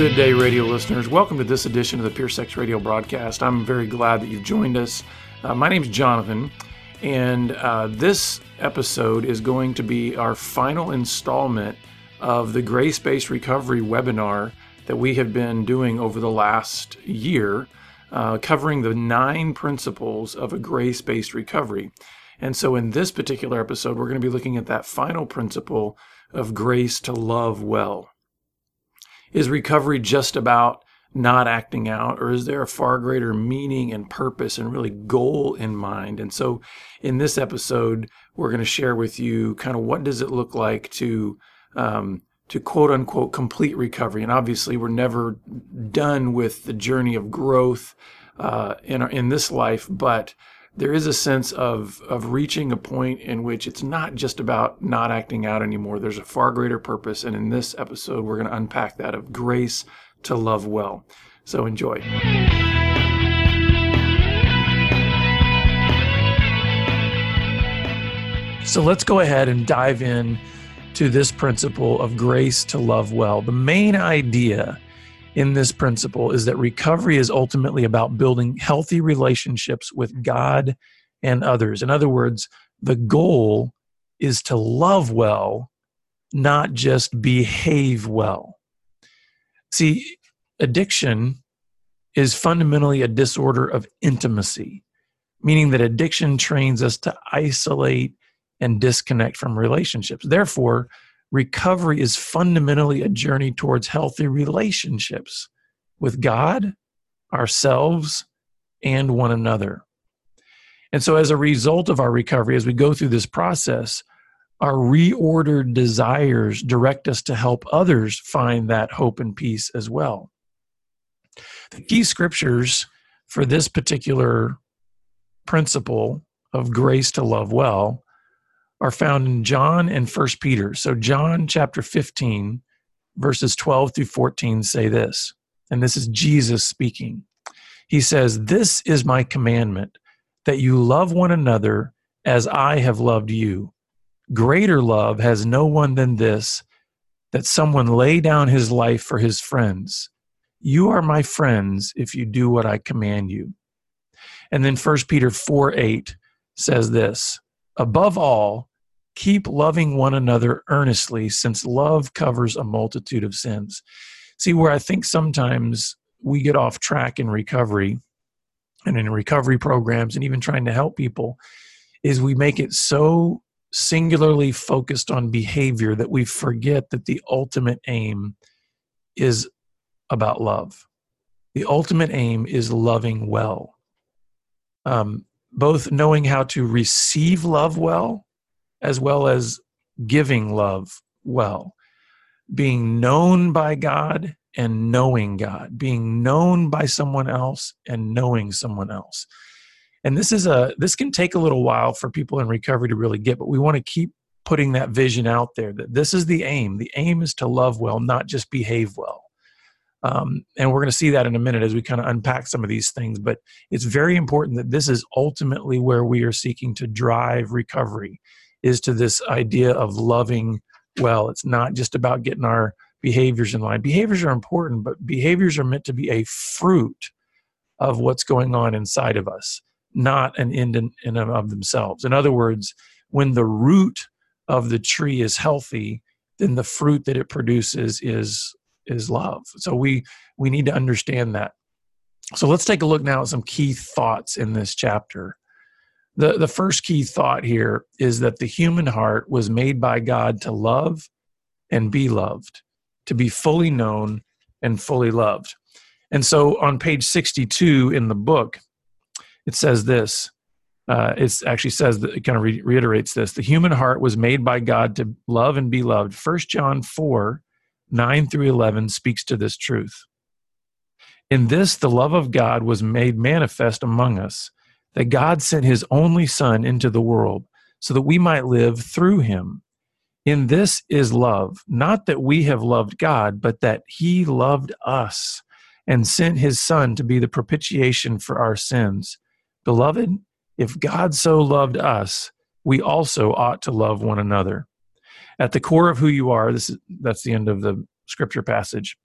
Good day, radio listeners. Welcome to this edition of the Pure Sex Radio broadcast. I'm very glad that you've joined us. Uh, my name is Jonathan, and uh, this episode is going to be our final installment of the Grace Based Recovery webinar that we have been doing over the last year, uh, covering the nine principles of a grace based recovery. And so, in this particular episode, we're going to be looking at that final principle of grace to love well. Is recovery just about not acting out, or is there a far greater meaning and purpose and really goal in mind? And so, in this episode, we're going to share with you kind of what does it look like to um, to quote unquote complete recovery. And obviously, we're never done with the journey of growth uh, in our, in this life, but there is a sense of of reaching a point in which it's not just about not acting out anymore. There's a far greater purpose, and in this episode, we're going to unpack that of grace to love well. So enjoy. So let's go ahead and dive in to this principle of grace to love well. The main idea in this principle is that recovery is ultimately about building healthy relationships with God and others. In other words, the goal is to love well, not just behave well. See, addiction is fundamentally a disorder of intimacy, meaning that addiction trains us to isolate and disconnect from relationships. Therefore, recovery is fundamentally a journey towards healthy relationships with God, ourselves, and one another. And so, as a result of our recovery, as we go through this process, our reordered desires direct us to help others find that hope and peace as well. The key scriptures for this particular principle of grace to love well are found in John and First Peter. So John chapter 15 verses 12 through 14 say this. And this is Jesus speaking. He says, "This is my commandment that you love one another as I have loved you. Greater love has no one than this that someone lay down his life for his friends." You are my friends if you do what I command you. And then 1 Peter 4 8 says this Above all, keep loving one another earnestly, since love covers a multitude of sins. See, where I think sometimes we get off track in recovery and in recovery programs and even trying to help people is we make it so singularly focused on behavior that we forget that the ultimate aim is about love. The ultimate aim is loving well. Um, both knowing how to receive love well, as well as giving love well. Being known by God and knowing God. Being known by someone else and knowing someone else. And this is a this can take a little while for people in recovery to really get, but we want to keep putting that vision out there that this is the aim. The aim is to love well, not just behave well. Um, and we're going to see that in a minute as we kind of unpack some of these things. But it's very important that this is ultimately where we are seeking to drive recovery is to this idea of loving well. It's not just about getting our behaviors in line. Behaviors are important, but behaviors are meant to be a fruit of what's going on inside of us, not an end in, in of themselves. In other words, when the root of the tree is healthy, then the fruit that it produces is is love. So we we need to understand that. So let's take a look now at some key thoughts in this chapter. The the first key thought here is that the human heart was made by God to love and be loved, to be fully known and fully loved. And so on page 62 in the book, it says this. Uh, it actually says that it kind of re- reiterates this. The human heart was made by God to love and be loved. First John 4 9 through 11 speaks to this truth. In this, the love of God was made manifest among us, that God sent his only Son into the world so that we might live through him. In this is love, not that we have loved God, but that he loved us and sent his Son to be the propitiation for our sins. Beloved, if God so loved us, we also ought to love one another at the core of who you are this is that's the end of the scripture passage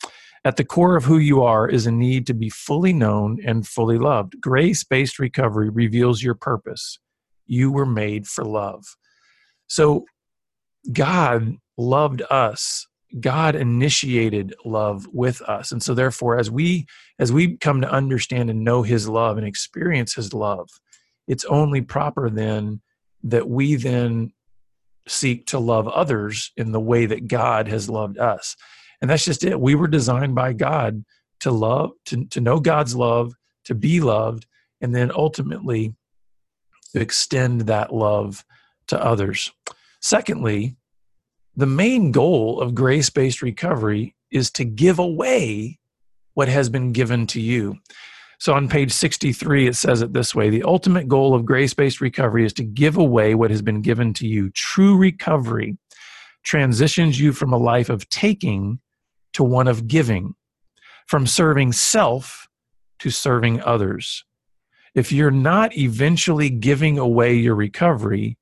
At the core of who you are is a need to be fully known and fully loved. Grace based recovery reveals your purpose. You were made for love. So, God loved us. God initiated love with us. And so therefore as we as we come to understand and know his love and experience his love, it's only proper then that we then seek to love others in the way that God has loved us. And that's just it. We were designed by God to love, to, to know God's love, to be loved, and then ultimately to extend that love to others. Secondly, the main goal of grace based recovery is to give away what has been given to you. So on page 63, it says it this way The ultimate goal of grace based recovery is to give away what has been given to you. True recovery transitions you from a life of taking to one of giving, from serving self to serving others. If you're not eventually giving away your recovery,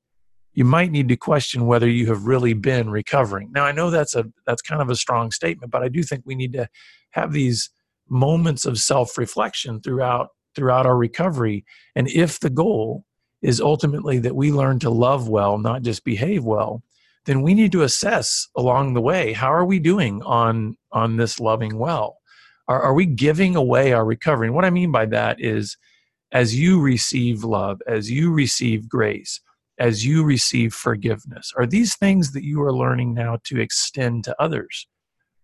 you might need to question whether you have really been recovering. Now I know that's a that's kind of a strong statement, but I do think we need to have these moments of self-reflection throughout throughout our recovery and if the goal is ultimately that we learn to love well not just behave well then we need to assess along the way how are we doing on on this loving well are, are we giving away our recovery and what i mean by that is as you receive love as you receive grace as you receive forgiveness are these things that you are learning now to extend to others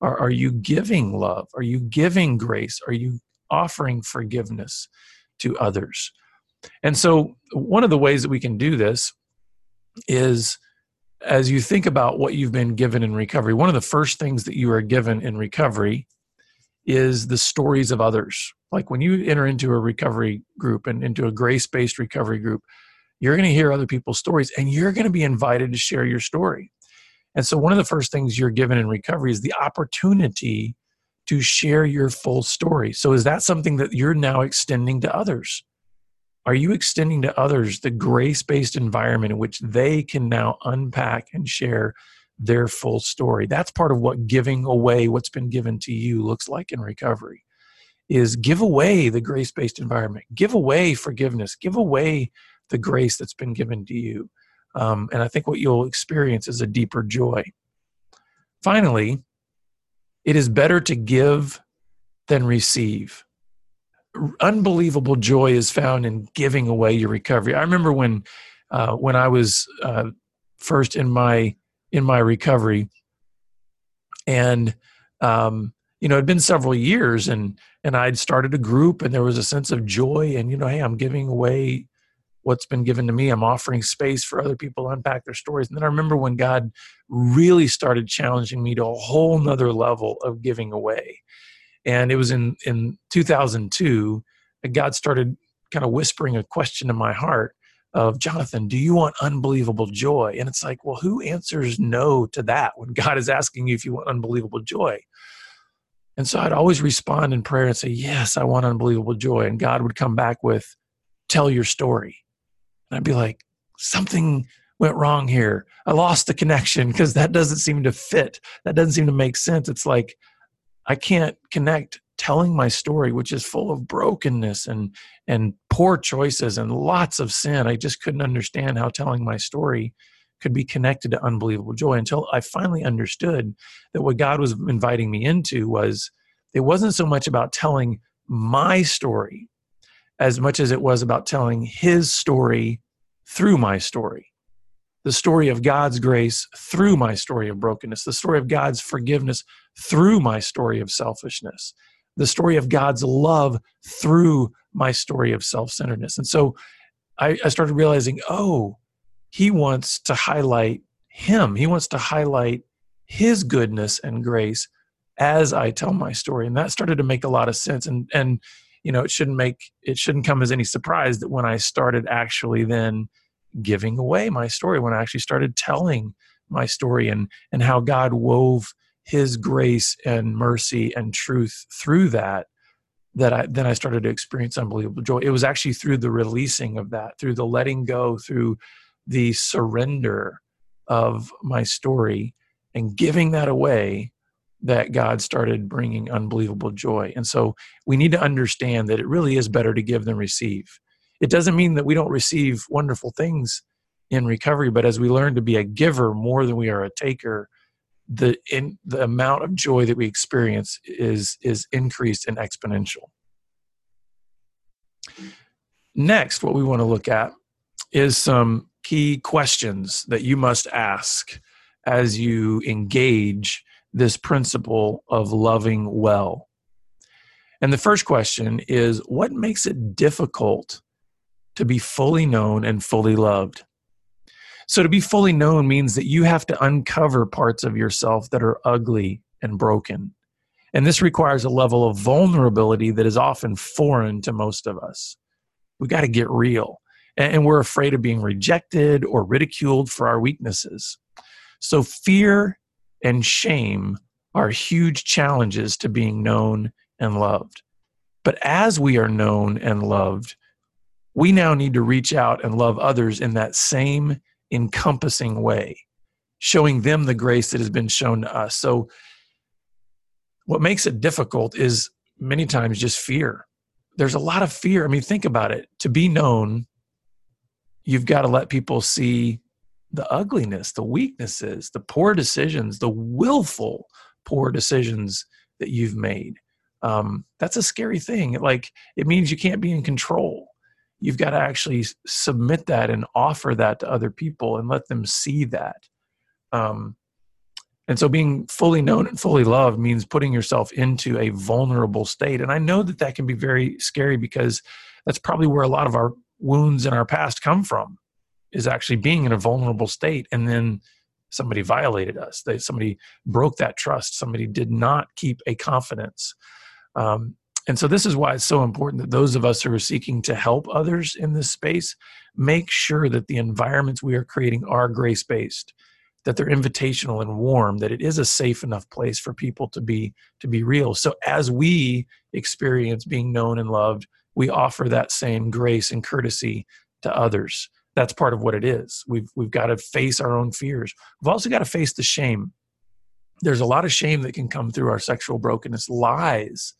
are, are you giving love? Are you giving grace? Are you offering forgiveness to others? And so, one of the ways that we can do this is as you think about what you've been given in recovery, one of the first things that you are given in recovery is the stories of others. Like when you enter into a recovery group and into a grace based recovery group, you're going to hear other people's stories and you're going to be invited to share your story. And so, one of the first things you're given in recovery is the opportunity to share your full story. So, is that something that you're now extending to others? Are you extending to others the grace based environment in which they can now unpack and share their full story? That's part of what giving away what's been given to you looks like in recovery. Is give away the grace based environment, give away forgiveness, give away the grace that's been given to you. Um, and I think what you'll experience is a deeper joy. Finally, it is better to give than receive. Unbelievable joy is found in giving away your recovery. I remember when uh, when I was uh, first in my in my recovery, and um, you know, it'd been several years, and and I'd started a group, and there was a sense of joy, and you know, hey, I'm giving away what's been given to me. I'm offering space for other people to unpack their stories. And then I remember when God really started challenging me to a whole nother level of giving away. And it was in, in 2002 that God started kind of whispering a question in my heart of Jonathan, do you want unbelievable joy? And it's like, well, who answers no to that when God is asking you if you want unbelievable joy? And so I'd always respond in prayer and say, Yes, I want unbelievable joy. And God would come back with, Tell your story. And I'd be like, something went wrong here. I lost the connection because that doesn't seem to fit. That doesn't seem to make sense. It's like I can't connect telling my story, which is full of brokenness and and poor choices and lots of sin. I just couldn't understand how telling my story could be connected to unbelievable joy until I finally understood that what God was inviting me into was it wasn't so much about telling my story as much as it was about telling his story through my story. The story of God's grace through my story of brokenness, the story of God's forgiveness through my story of selfishness, the story of God's love through my story of self centeredness. And so I, I started realizing, oh, he wants to highlight him. He wants to highlight his goodness and grace as I tell my story. And that started to make a lot of sense. And and you know it shouldn't make it shouldn't come as any surprise that when i started actually then giving away my story when i actually started telling my story and and how god wove his grace and mercy and truth through that that I then I started to experience unbelievable joy. It was actually through the releasing of that, through the letting go, through the surrender of my story and giving that away that God started bringing unbelievable joy. And so we need to understand that it really is better to give than receive. It doesn't mean that we don't receive wonderful things in recovery, but as we learn to be a giver more than we are a taker, the in the amount of joy that we experience is is increased and exponential. Next, what we want to look at is some key questions that you must ask as you engage this principle of loving well. And the first question is what makes it difficult to be fully known and fully loved? So, to be fully known means that you have to uncover parts of yourself that are ugly and broken. And this requires a level of vulnerability that is often foreign to most of us. We got to get real. And we're afraid of being rejected or ridiculed for our weaknesses. So, fear and shame are huge challenges to being known and loved. But as we are known and loved, we now need to reach out and love others in that same encompassing way, showing them the grace that has been shown to us. So, what makes it difficult is many times just fear. There's a lot of fear. I mean, think about it. To be known, you've got to let people see the ugliness, the weaknesses, the poor decisions, the willful poor decisions that you've made. Um, that's a scary thing. Like it means you can't be in control. You've got to actually submit that and offer that to other people and let them see that. Um, and so being fully known and fully loved means putting yourself into a vulnerable state. And I know that that can be very scary because that's probably where a lot of our wounds in our past come from is actually being in a vulnerable state and then somebody violated us they somebody broke that trust somebody did not keep a confidence um, and so this is why it's so important that those of us who are seeking to help others in this space make sure that the environments we are creating are grace based that they're invitational and warm that it is a safe enough place for people to be to be real. So as we experience being known and loved we offer that same grace and courtesy to others. That's part of what it is. We've we've got to face our own fears. We've also got to face the shame. There's a lot of shame that can come through our sexual brokenness. Lies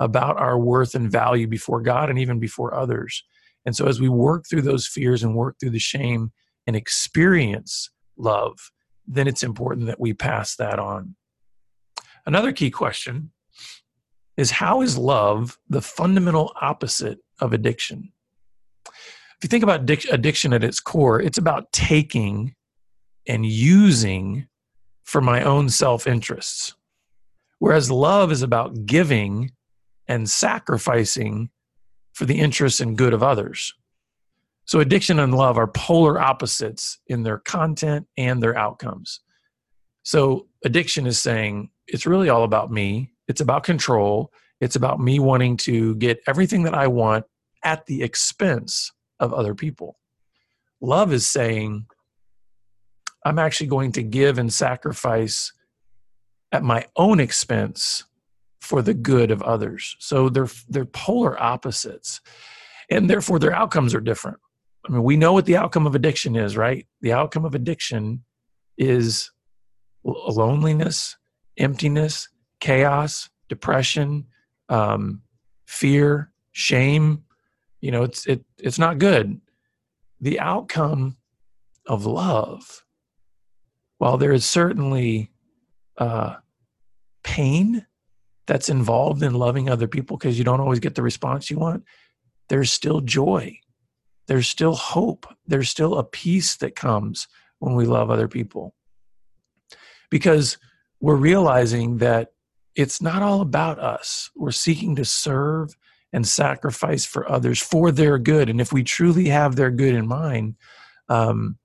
about our worth and value before God and even before others. And so as we work through those fears and work through the shame and experience love then it's important that we pass that on. Another key question is how is love the fundamental opposite of addiction? If you think about addiction at its core, it's about taking and using for my own self interests. Whereas love is about giving and sacrificing for the interests and good of others. So addiction and love are polar opposites in their content and their outcomes. So addiction is saying it's really all about me, it's about control, it's about me wanting to get everything that I want at the expense of other people. Love is saying, I'm actually going to give and sacrifice at my own expense for the good of others. So they're they're polar opposites. And therefore their outcomes are different. I mean, we know what the outcome of addiction is, right? The outcome of addiction is loneliness, emptiness, chaos, depression, um, fear, shame, you know it's it it's not good the outcome of love while there is certainly uh, pain that's involved in loving other people because you don't always get the response you want there's still joy. There's still hope. There's still a peace that comes when we love other people. Because we're realizing that it's not all about us. We're seeking to serve and sacrifice for others for their good. And if we truly have their good in mind, um,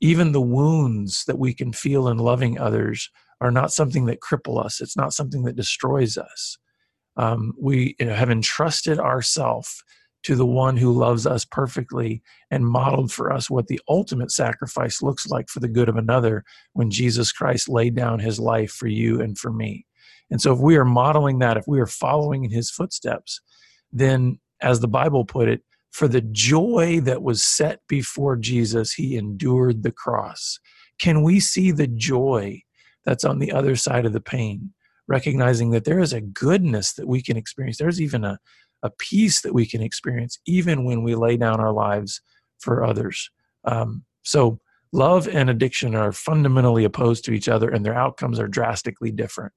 even the wounds that we can feel in loving others are not something that cripple us. It's not something that destroys us. Um, we have entrusted ourselves to the one who loves us perfectly and modeled for us what the ultimate sacrifice looks like for the good of another when Jesus Christ laid down his life for you and for me. And so, if we are modeling that, if we are following in his footsteps, then, as the Bible put it, for the joy that was set before Jesus, he endured the cross. Can we see the joy that's on the other side of the pain? recognizing that there is a goodness that we can experience. There's even a, a peace that we can experience, even when we lay down our lives for others. Um, so, love and addiction are fundamentally opposed to each other, and their outcomes are drastically different.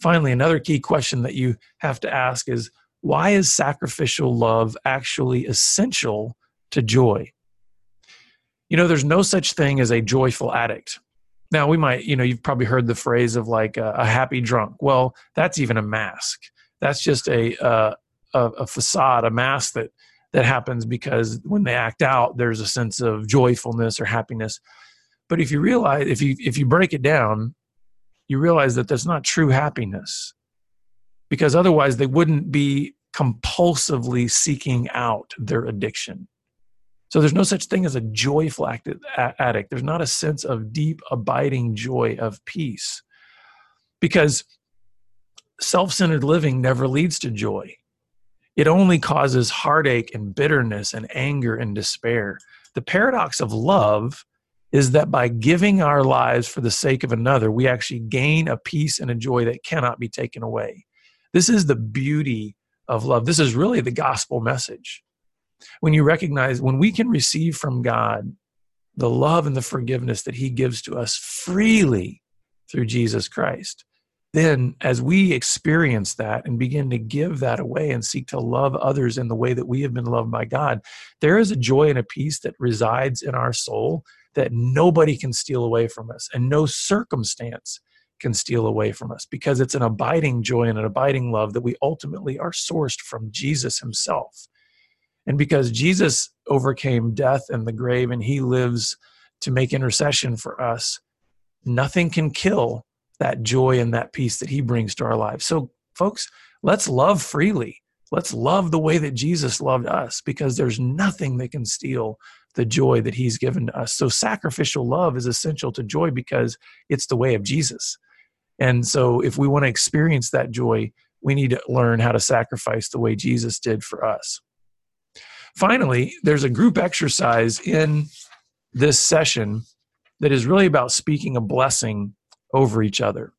Finally, another key question that you have to ask is why is sacrificial love actually essential to joy? You know, there's no such thing as a joyful addict. Now, we might, you know, you've probably heard the phrase of like a, a happy drunk. Well, that's even a mask. That's just a, uh, a, a facade, a mask that that happens because when they act out, there's a sense of joyfulness or happiness. But if you realize, if you if you break it down, you realize that that's not true happiness, because otherwise they wouldn't be compulsively seeking out their addiction. So there's no such thing as a joyful addict. There's not a sense of deep, abiding joy of peace because self centered living never leads to joy. It only causes heartache and bitterness and anger and despair. The paradox of love is that by giving our lives for the sake of another, we actually gain a peace and a joy that cannot be taken away. This is the beauty of love. This is really the gospel message when you recognize when we can receive from God the love and the forgiveness that He gives to us freely through Jesus Christ, then as we experience that and begin to give that away and seek to love others in the way that we have been loved by God, there is a joy and a peace that resides in our soul that nobody can steal away from us and no circumstance can steal away from us because it's an abiding joy and an abiding love that we ultimately are sourced from Jesus Himself. And because Jesus overcame death and the grave and he lives to make intercession for us, nothing can kill that joy and that peace that he brings to our lives. So, folks, let's love freely. Let's love the way that Jesus loved us because there's nothing that can steal the joy that he's given to us. So, sacrificial love is essential to joy because it's the way of Jesus. And so, if we want to experience that joy, we need to learn how to sacrifice the way Jesus did for us. Finally, there's a group exercise in this session that is really about speaking a blessing over each other.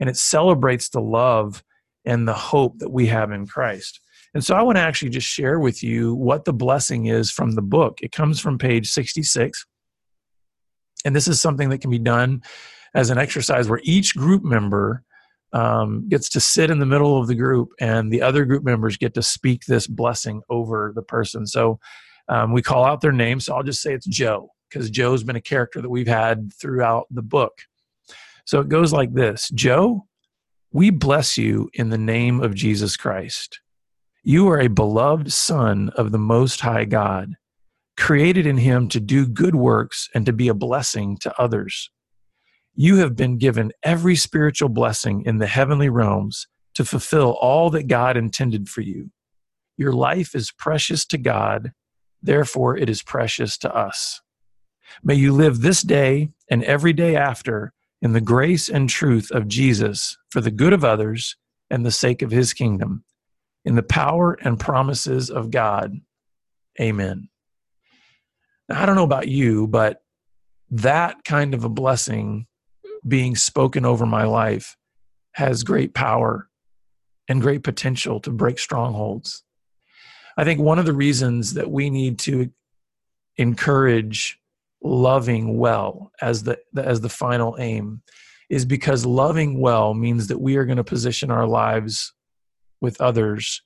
And it celebrates the love and the hope that we have in Christ. And so I want to actually just share with you what the blessing is from the book. It comes from page 66. And this is something that can be done as an exercise where each group member um, gets to sit in the middle of the group, and the other group members get to speak this blessing over the person. So um, we call out their name. So I'll just say it's Joe because Joe's been a character that we've had throughout the book. So it goes like this Joe, we bless you in the name of Jesus Christ. You are a beloved Son of the Most High God, created in Him to do good works and to be a blessing to others. You have been given every spiritual blessing in the heavenly realms to fulfill all that God intended for you. Your life is precious to God, therefore, it is precious to us. May you live this day and every day after in the grace and truth of Jesus for the good of others and the sake of his kingdom, in the power and promises of God. Amen. Now, I don't know about you, but that kind of a blessing being spoken over my life has great power and great potential to break strongholds. I think one of the reasons that we need to encourage loving well as the as the final aim is because loving well means that we are going to position our lives with others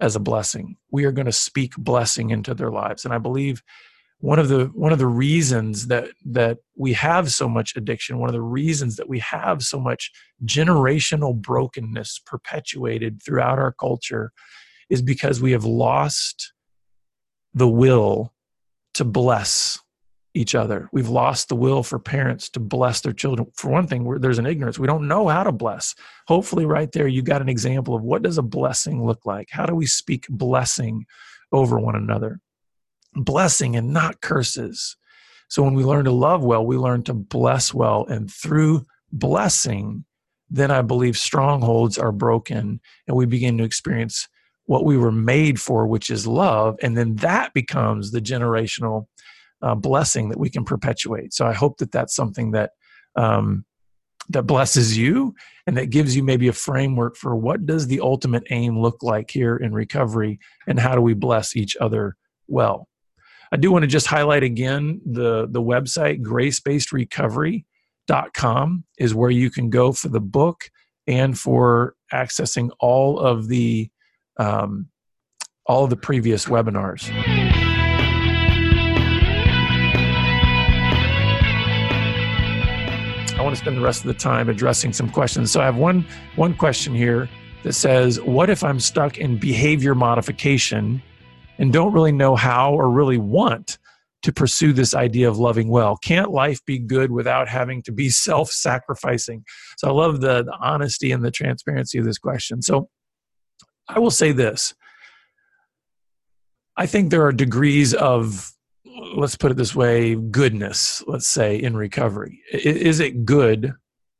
as a blessing. We are going to speak blessing into their lives. And I believe one of the one of the reasons that that we have so much addiction one of the reasons that we have so much generational brokenness perpetuated throughout our culture is because we have lost the will to bless each other. We've lost the will for parents to bless their children. For one thing there's an ignorance. We don't know how to bless. Hopefully right there you got an example of what does a blessing look like? How do we speak blessing over one another blessing and not curses. So when we learn to love well, we learn to bless well. And through blessing, then I believe strongholds are broken and we begin to experience what we were made for, which is love. And then that becomes the generational uh, blessing that we can perpetuate. So I hope that that's something that um, that blesses you and that gives you maybe a framework for what does the ultimate aim look like here in recovery and how do we bless each other well i do want to just highlight again the the website gracebasedrecovery.com is where you can go for the book and for accessing all of the um, all of the previous webinars I want to spend the rest of the time addressing some questions. So I have one one question here that says, "What if I'm stuck in behavior modification and don't really know how or really want to pursue this idea of loving well? Can't life be good without having to be self-sacrificing?" So I love the, the honesty and the transparency of this question. So I will say this. I think there are degrees of let's put it this way goodness let's say in recovery is it good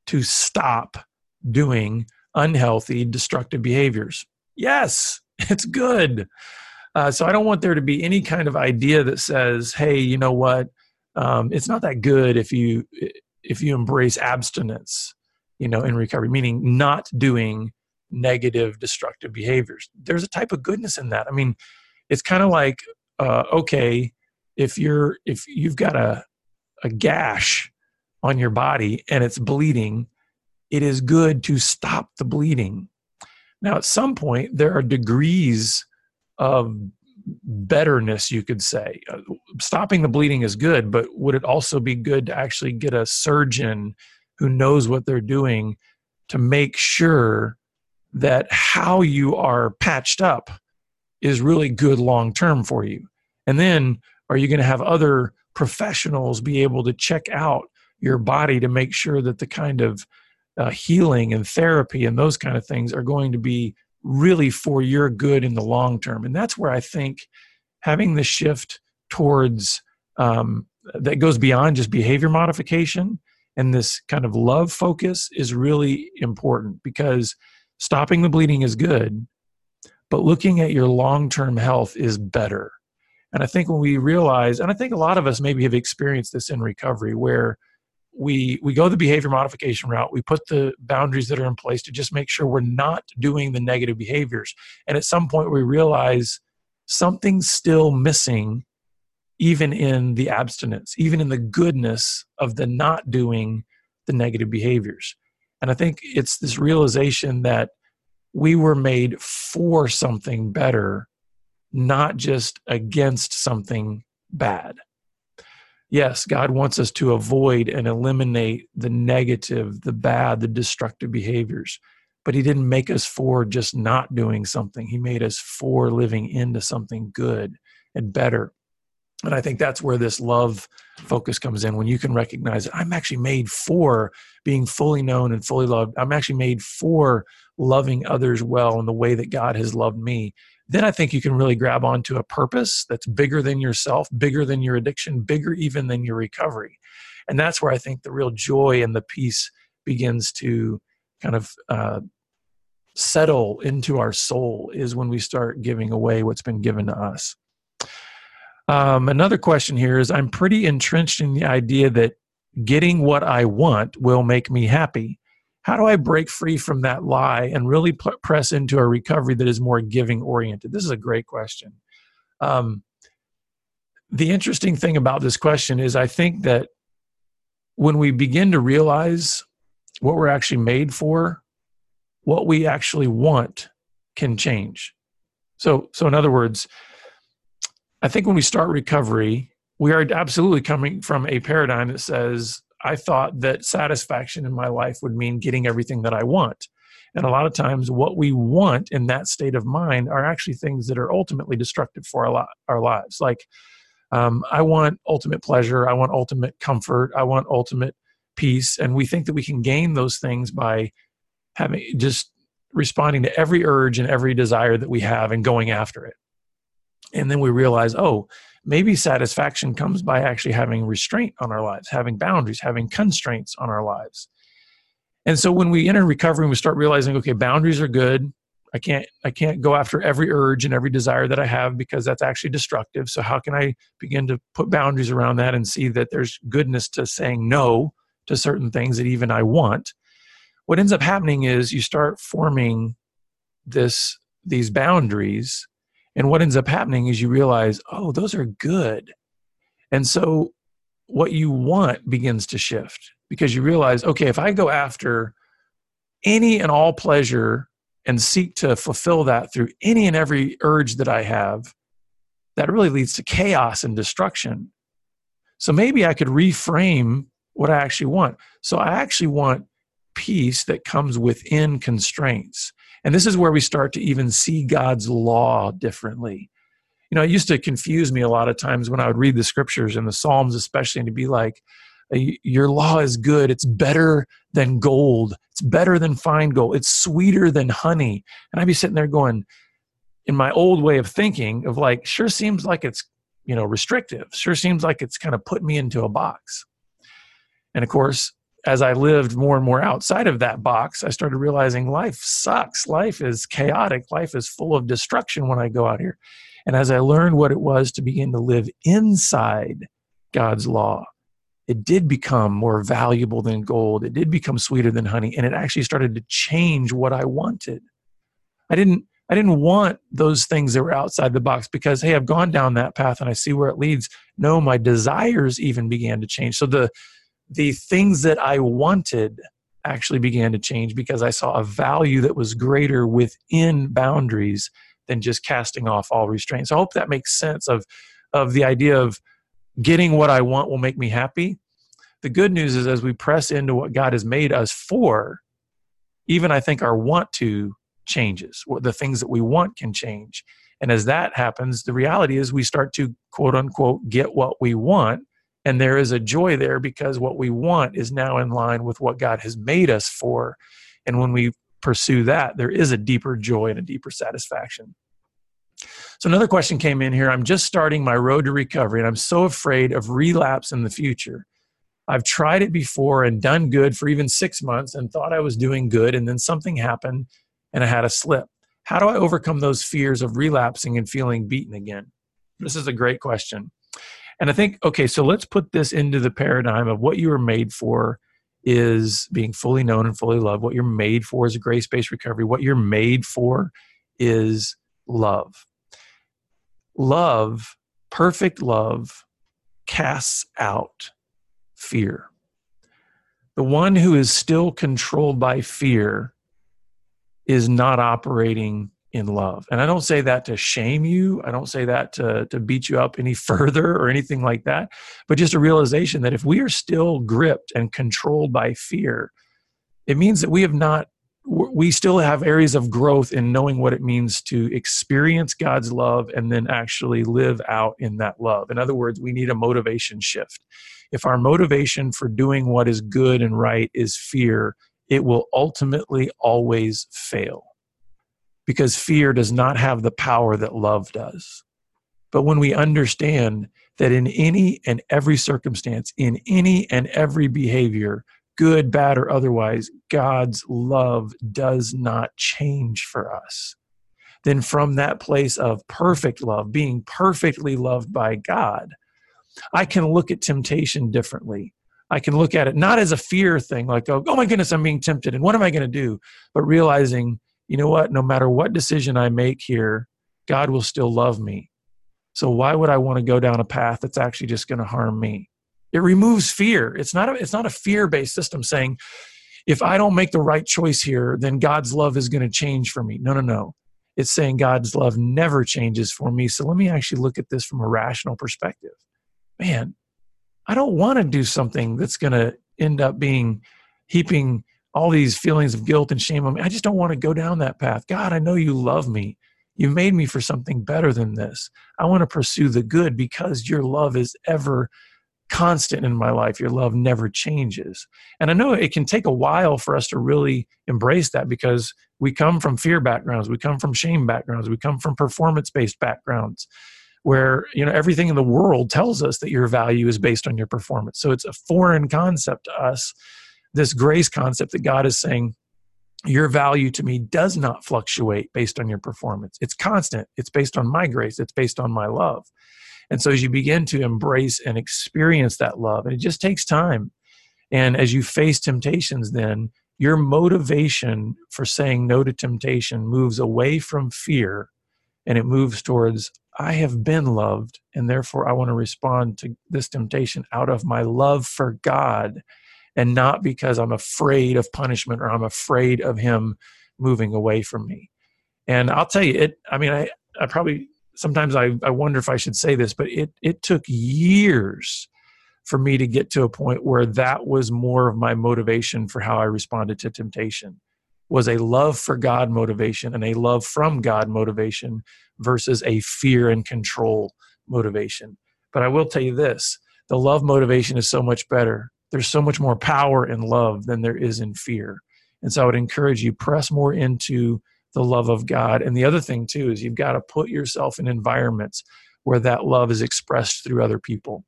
to stop doing unhealthy destructive behaviors yes it's good uh, so i don't want there to be any kind of idea that says hey you know what? Um, it's not that good if you if you embrace abstinence you know in recovery meaning not doing negative destructive behaviors. There's a type of goodness in that. I mean it's kind of like uh, okay if you're if you've got a a gash on your body and it's bleeding, it is good to stop the bleeding. Now, at some point, there are degrees of betterness, you could say. Uh, stopping the bleeding is good, but would it also be good to actually get a surgeon who knows what they're doing to make sure that how you are patched up is really good long term for you? And then are you going to have other professionals be able to check out your body to make sure that the kind of uh, healing and therapy and those kind of things are going to be really for your good in the long term. And that's where i think having the shift towards um, that goes beyond just behavior modification and this kind of love focus is really important because stopping the bleeding is good but looking at your long-term health is better. And I think when we realize, and I think a lot of us maybe have experienced this in recovery, where we we go the behavior modification route, we put the boundaries that are in place to just make sure we're not doing the negative behaviors. And at some point we realize something's still missing even in the abstinence, even in the goodness of the not doing the negative behaviors. And I think it's this realization that we were made for something better not just against something bad. Yes, God wants us to avoid and eliminate the negative, the bad, the destructive behaviors. But He didn't make us for just not doing something. He made us for living into something good and better. And I think that's where this love focus comes in when you can recognize that I'm actually made for being fully known and fully loved. I'm actually made for loving others well in the way that God has loved me then I think you can really grab onto a purpose that's bigger than yourself, bigger than your addiction, bigger even than your recovery. And that's where I think the real joy and the peace begins to kind of uh, settle into our soul is when we start giving away what's been given to us. Um, another question here is I'm pretty entrenched in the idea that getting what I want will make me happy. How do I break free from that lie and really p- press into a recovery that is more giving oriented? This is a great question. Um, the interesting thing about this question is I think that when we begin to realize what we're actually made for, what we actually want can change. So, so in other words, I think when we start recovery, we are absolutely coming from a paradigm that says I thought that satisfaction in my life would mean getting everything that I want. And a lot of times, what we want in that state of mind are actually things that are ultimately destructive for our, li- our lives. Like, um, I want ultimate pleasure, I want ultimate comfort, I want ultimate peace. And we think that we can gain those things by having just responding to every urge and every desire that we have and going after it. And then we realize, oh, maybe satisfaction comes by actually having restraint on our lives, having boundaries, having constraints on our lives. And so when we enter recovery and we start realizing, okay, boundaries are good. I can't I can't go after every urge and every desire that I have because that's actually destructive. So how can I begin to put boundaries around that and see that there's goodness to saying no to certain things that even I want, what ends up happening is you start forming this these boundaries and what ends up happening is you realize, oh, those are good. And so what you want begins to shift because you realize, okay, if I go after any and all pleasure and seek to fulfill that through any and every urge that I have, that really leads to chaos and destruction. So maybe I could reframe what I actually want. So I actually want peace that comes within constraints. And this is where we start to even see God's law differently. You know, it used to confuse me a lot of times when I would read the scriptures and the Psalms, especially, and to be like, uh, your law is good. It's better than gold. It's better than fine gold. It's sweeter than honey. And I'd be sitting there going, in my old way of thinking, of like, sure seems like it's, you know, restrictive. Sure seems like it's kind of put me into a box. And of course, as I lived more and more outside of that box, I started realizing life sucks. Life is chaotic. Life is full of destruction when I go out here. And as I learned what it was to begin to live inside God's law, it did become more valuable than gold. It did become sweeter than honey. And it actually started to change what I wanted. I didn't I didn't want those things that were outside the box because hey, I've gone down that path and I see where it leads. No, my desires even began to change. So the the things that I wanted actually began to change because I saw a value that was greater within boundaries than just casting off all restraints. So I hope that makes sense of of the idea of getting what I want will make me happy. The good news is as we press into what God has made us for, even I think our want to changes. The things that we want can change. And as that happens, the reality is we start to quote unquote get what we want and there is a joy there because what we want is now in line with what God has made us for. And when we pursue that, there is a deeper joy and a deeper satisfaction. So, another question came in here. I'm just starting my road to recovery and I'm so afraid of relapse in the future. I've tried it before and done good for even six months and thought I was doing good, and then something happened and I had a slip. How do I overcome those fears of relapsing and feeling beaten again? This is a great question. And I think, okay, so let's put this into the paradigm of what you were made for is being fully known and fully loved. What you're made for is a grace based recovery. What you're made for is love. Love, perfect love, casts out fear. The one who is still controlled by fear is not operating in love. And I don't say that to shame you. I don't say that to, to beat you up any further or anything like that, but just a realization that if we are still gripped and controlled by fear, it means that we have not, we still have areas of growth in knowing what it means to experience God's love and then actually live out in that love. In other words, we need a motivation shift. If our motivation for doing what is good and right is fear, it will ultimately always fail because fear does not have the power that love does. But when we understand that in any and every circumstance, in any and every behavior, good, bad, or otherwise, God's love does not change for us. Then, from that place of perfect love, being perfectly loved by God, I can look at temptation differently. I can look at it not as a fear thing, like, oh, oh my goodness, I'm being tempted, and what am I going to do? But realizing you know what? No matter what decision I make here, God will still love me. So why would I want to go down a path that's actually just going to harm me? It removes fear. It's not a, it's not a fear-based system saying if I don't make the right choice here, then God's love is going to change for me. No, no, no. It's saying God's love never changes for me. So let me actually look at this from a rational perspective. Man, I don't want to do something that's going to end up being heaping all these feelings of guilt and shame on me. I just don't want to go down that path. God, I know you love me. You made me for something better than this. I want to pursue the good because your love is ever constant in my life. Your love never changes. And I know it can take a while for us to really embrace that because we come from fear backgrounds, we come from shame backgrounds, we come from performance based backgrounds where you know everything in the world tells us that your value is based on your performance. So it's a foreign concept to us this grace concept that God is saying, your value to me does not fluctuate based on your performance. It's constant. It's based on my grace. It's based on my love. And so as you begin to embrace and experience that love, and it just takes time. And as you face temptations, then your motivation for saying no to temptation moves away from fear and it moves towards, I have been loved, and therefore I want to respond to this temptation out of my love for God and not because I'm afraid of punishment or I'm afraid of Him moving away from me. And I'll tell you, it, I mean, I, I probably, sometimes I, I wonder if I should say this, but it, it took years for me to get to a point where that was more of my motivation for how I responded to temptation was a love for God motivation and a love from God motivation versus a fear and control motivation. But I will tell you this the love motivation is so much better. There's so much more power in love than there is in fear. And so I would encourage you press more into the love of God. And the other thing too is you've got to put yourself in environments where that love is expressed through other people.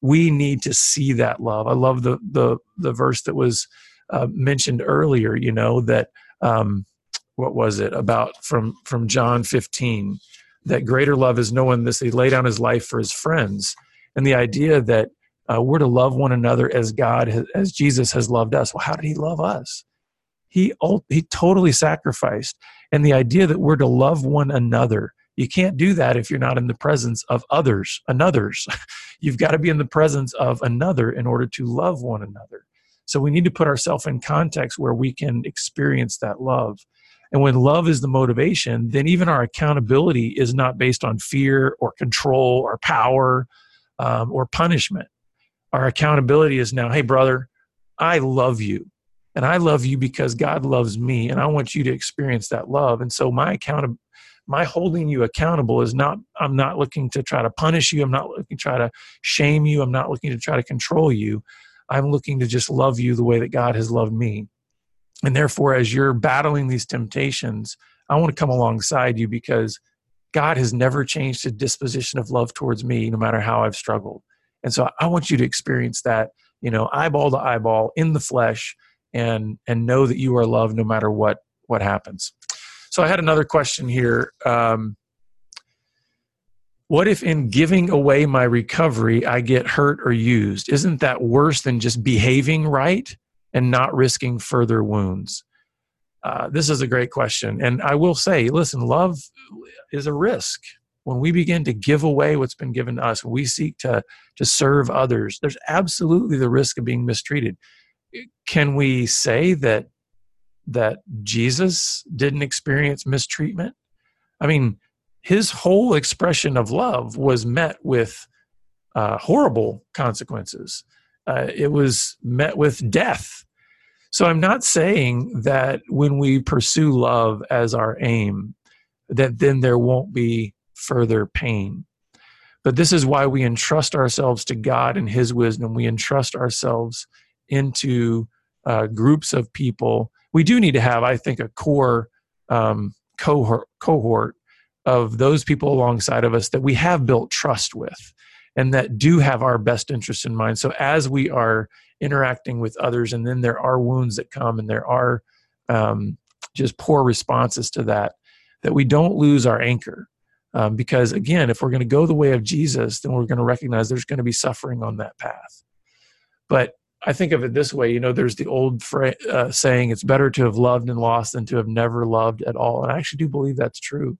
We need to see that love. I love the the the verse that was uh, mentioned earlier, you know, that um, what was it about from from John 15 that greater love is no one this he lay down his life for his friends and the idea that uh, we're to love one another as God as Jesus has loved us. Well, how did he love us? He he totally sacrificed and the idea that we're to love one another you can't do that if you're not in the presence of others another's you've got to be in the presence of another in order to love one another so we need to put ourselves in context where we can experience that love. And when love is the motivation, then even our accountability is not based on fear or control or power um, or punishment. Our accountability is now, hey, brother, I love you. And I love you because God loves me. And I want you to experience that love. And so my account my holding you accountable is not i'm not looking to try to punish you i'm not looking to try to shame you i'm not looking to try to control you I'm looking to just love you the way that God has loved me. And therefore, as you're battling these temptations, I want to come alongside you because God has never changed his disposition of love towards me, no matter how I've struggled. And so I want you to experience that, you know, eyeball to eyeball in the flesh and and know that you are loved no matter what what happens. So I had another question here. Um, what if in giving away my recovery, I get hurt or used? Isn't that worse than just behaving right and not risking further wounds? Uh, this is a great question. And I will say, listen, love is a risk. When we begin to give away what's been given to us, we seek to, to serve others, there's absolutely the risk of being mistreated. Can we say that, that Jesus didn't experience mistreatment? I mean, his whole expression of love was met with uh, horrible consequences. Uh, it was met with death. So I'm not saying that when we pursue love as our aim, that then there won't be further pain. But this is why we entrust ourselves to God and His wisdom. We entrust ourselves into uh, groups of people. We do need to have, I think, a core um, cohort, cohort of those people alongside of us that we have built trust with and that do have our best interest in mind. So as we are interacting with others, and then there are wounds that come and there are um, just poor responses to that, that we don't lose our anchor. Um, because again, if we're going to go the way of Jesus, then we're going to recognize there's going to be suffering on that path. But I think of it this way you know, there's the old fra- uh, saying, it's better to have loved and lost than to have never loved at all. And I actually do believe that's true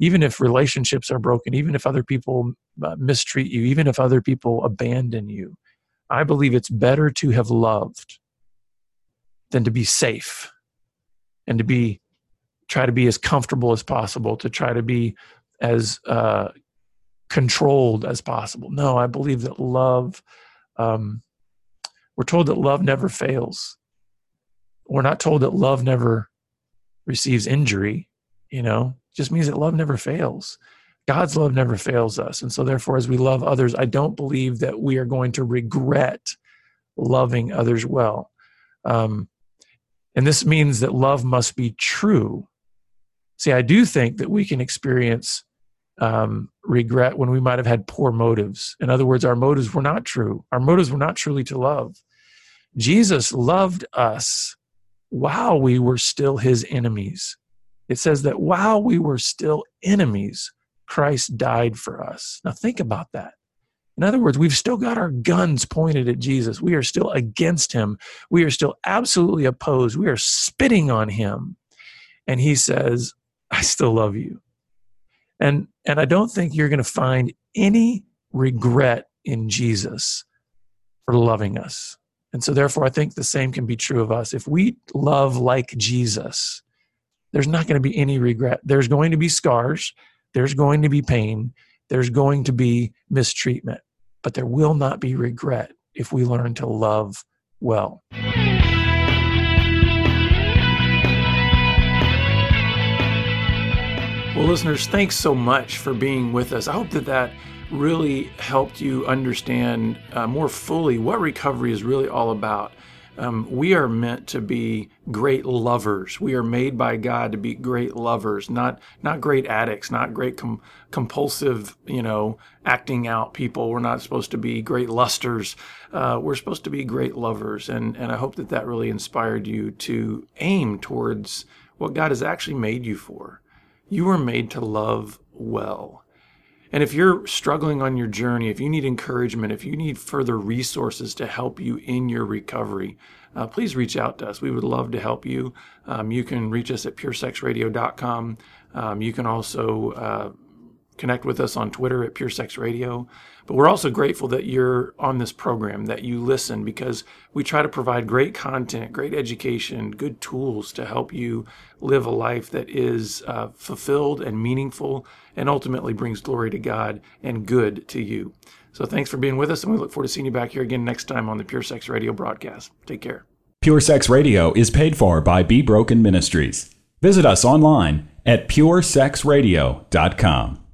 even if relationships are broken, even if other people uh, mistreat you, even if other people abandon you, I believe it's better to have loved than to be safe and to be try to be as comfortable as possible, to try to be as uh, controlled as possible. No, I believe that love, um, we're told that love never fails. We're not told that love never receives injury, you know, just means that love never fails. God's love never fails us. And so, therefore, as we love others, I don't believe that we are going to regret loving others well. Um, and this means that love must be true. See, I do think that we can experience um, regret when we might have had poor motives. In other words, our motives were not true. Our motives were not truly to love. Jesus loved us while we were still his enemies. It says that while we were still enemies, Christ died for us. Now think about that. In other words, we've still got our guns pointed at Jesus. We are still against him. We are still absolutely opposed. We are spitting on him. And he says, I still love you. And and I don't think you're going to find any regret in Jesus for loving us. And so therefore I think the same can be true of us. If we love like Jesus, there's not going to be any regret. There's going to be scars, there's going to be pain, there's going to be mistreatment but there will not be regret if we learn to love well. Well, listeners, thanks so much for being with us. I hope that that really helped you understand uh, more fully what recovery is really all about. Um, we are meant to be great lovers. We are made by God to be great lovers, not not great addicts, not great com- compulsive, you know, acting out people. We're not supposed to be great lusters. Uh, we're supposed to be great lovers, and and I hope that that really inspired you to aim towards what God has actually made you for. You were made to love well. And if you're struggling on your journey, if you need encouragement, if you need further resources to help you in your recovery, uh, please reach out to us. We would love to help you. Um, you can reach us at puresexradio.com. Um, you can also uh, connect with us on Twitter at puresexradio. But we're also grateful that you're on this program, that you listen, because we try to provide great content, great education, good tools to help you live a life that is uh, fulfilled and meaningful and ultimately brings glory to God and good to you. So thanks for being with us, and we look forward to seeing you back here again next time on the Pure Sex Radio broadcast. Take care. Pure Sex Radio is paid for by Be Broken Ministries. Visit us online at puresexradio.com.